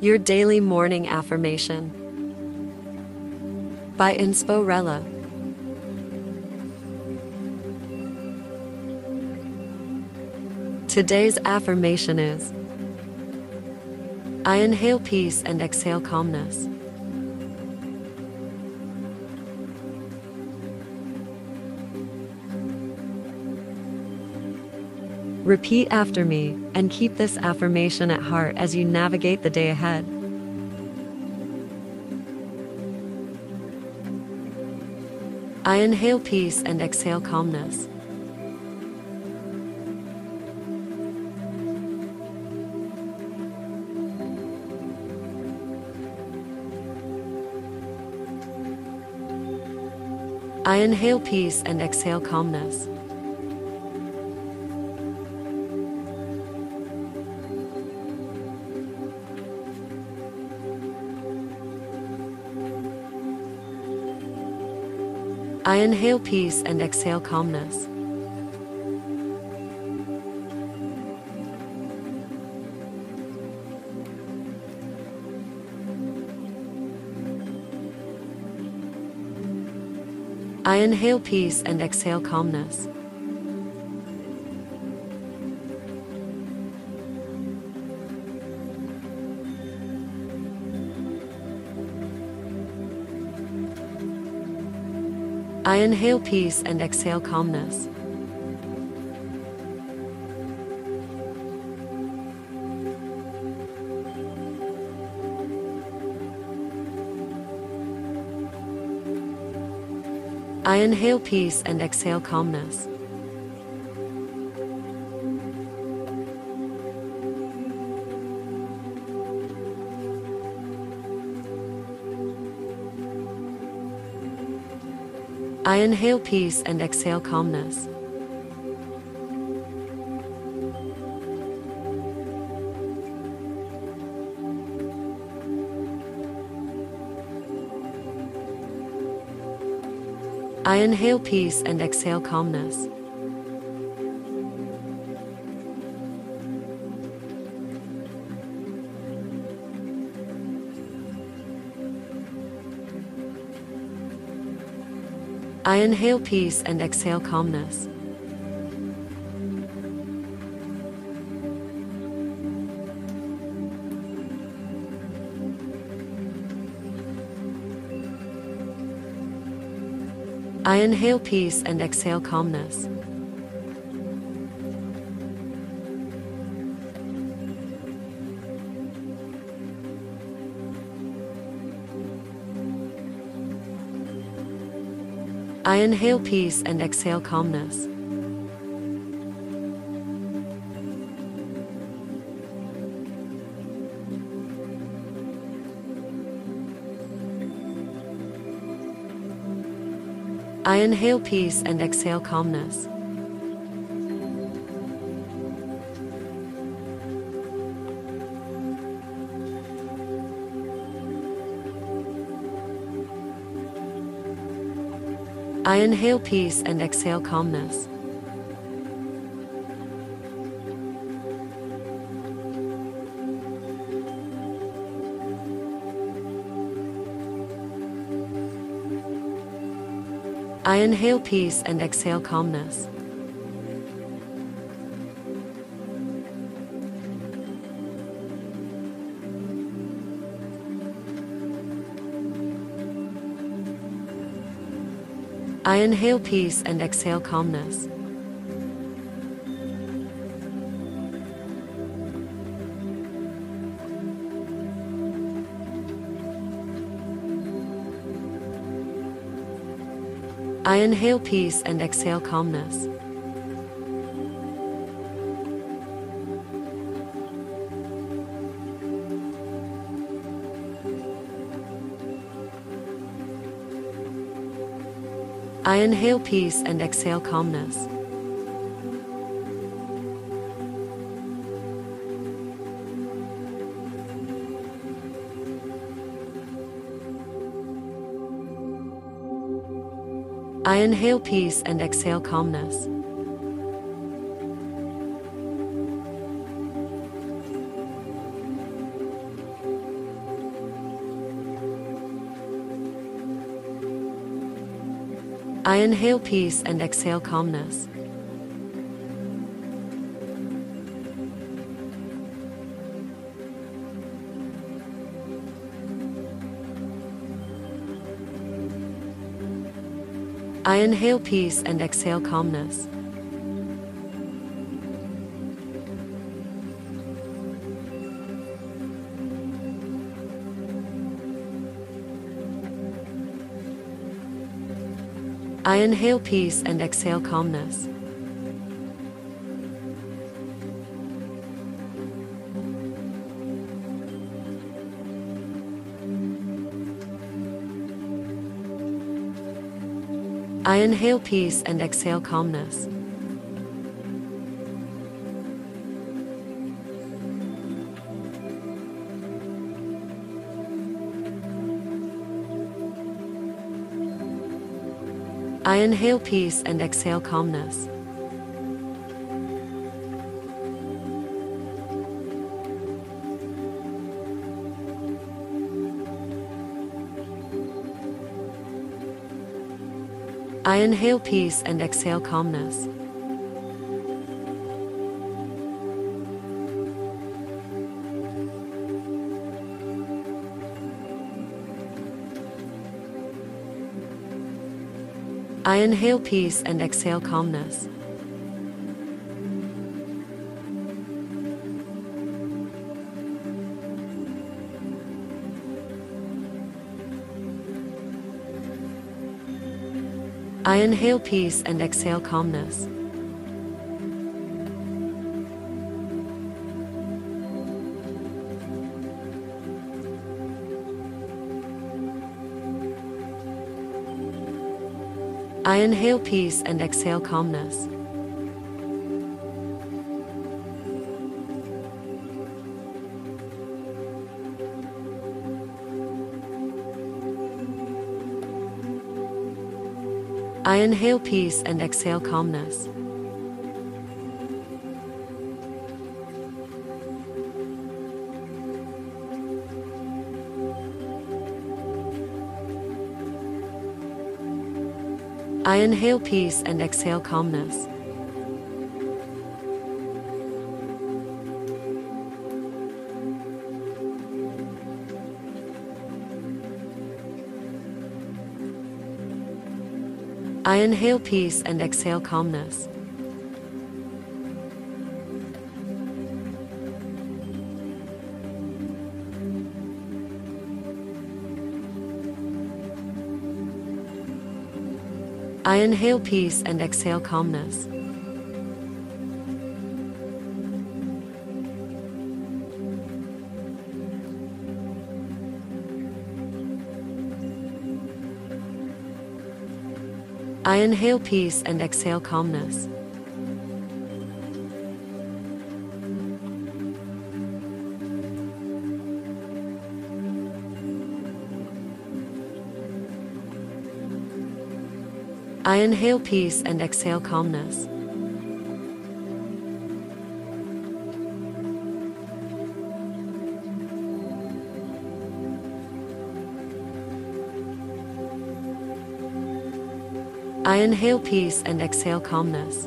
Your Daily Morning Affirmation by Insporella. Today's affirmation is I inhale peace and exhale calmness. Repeat after me and keep this affirmation at heart as you navigate the day ahead. I inhale peace and exhale calmness. I inhale peace and exhale calmness. I inhale peace and exhale calmness. I inhale peace and exhale calmness. I inhale peace and exhale calmness. I inhale peace and exhale calmness. I inhale peace and exhale calmness. I inhale peace and exhale calmness. I inhale peace and exhale calmness. I inhale peace and exhale calmness. I inhale peace and exhale calmness. I inhale peace and exhale calmness. I inhale peace and exhale calmness. I inhale peace and exhale calmness. I inhale peace and exhale calmness. I inhale peace and exhale calmness. I inhale peace and exhale calmness. I inhale peace and exhale calmness. I inhale peace and exhale calmness. I inhale peace and exhale calmness. I inhale peace and exhale calmness. I inhale peace and exhale calmness. I inhale peace and exhale calmness. I inhale peace and exhale calmness. I inhale peace and exhale calmness. I inhale peace and exhale calmness. I inhale peace and exhale calmness. I inhale peace and exhale calmness. I inhale peace and exhale calmness. I inhale peace and exhale calmness. I inhale peace and exhale calmness. I inhale peace and exhale calmness. I inhale peace and exhale calmness. I inhale peace and exhale calmness.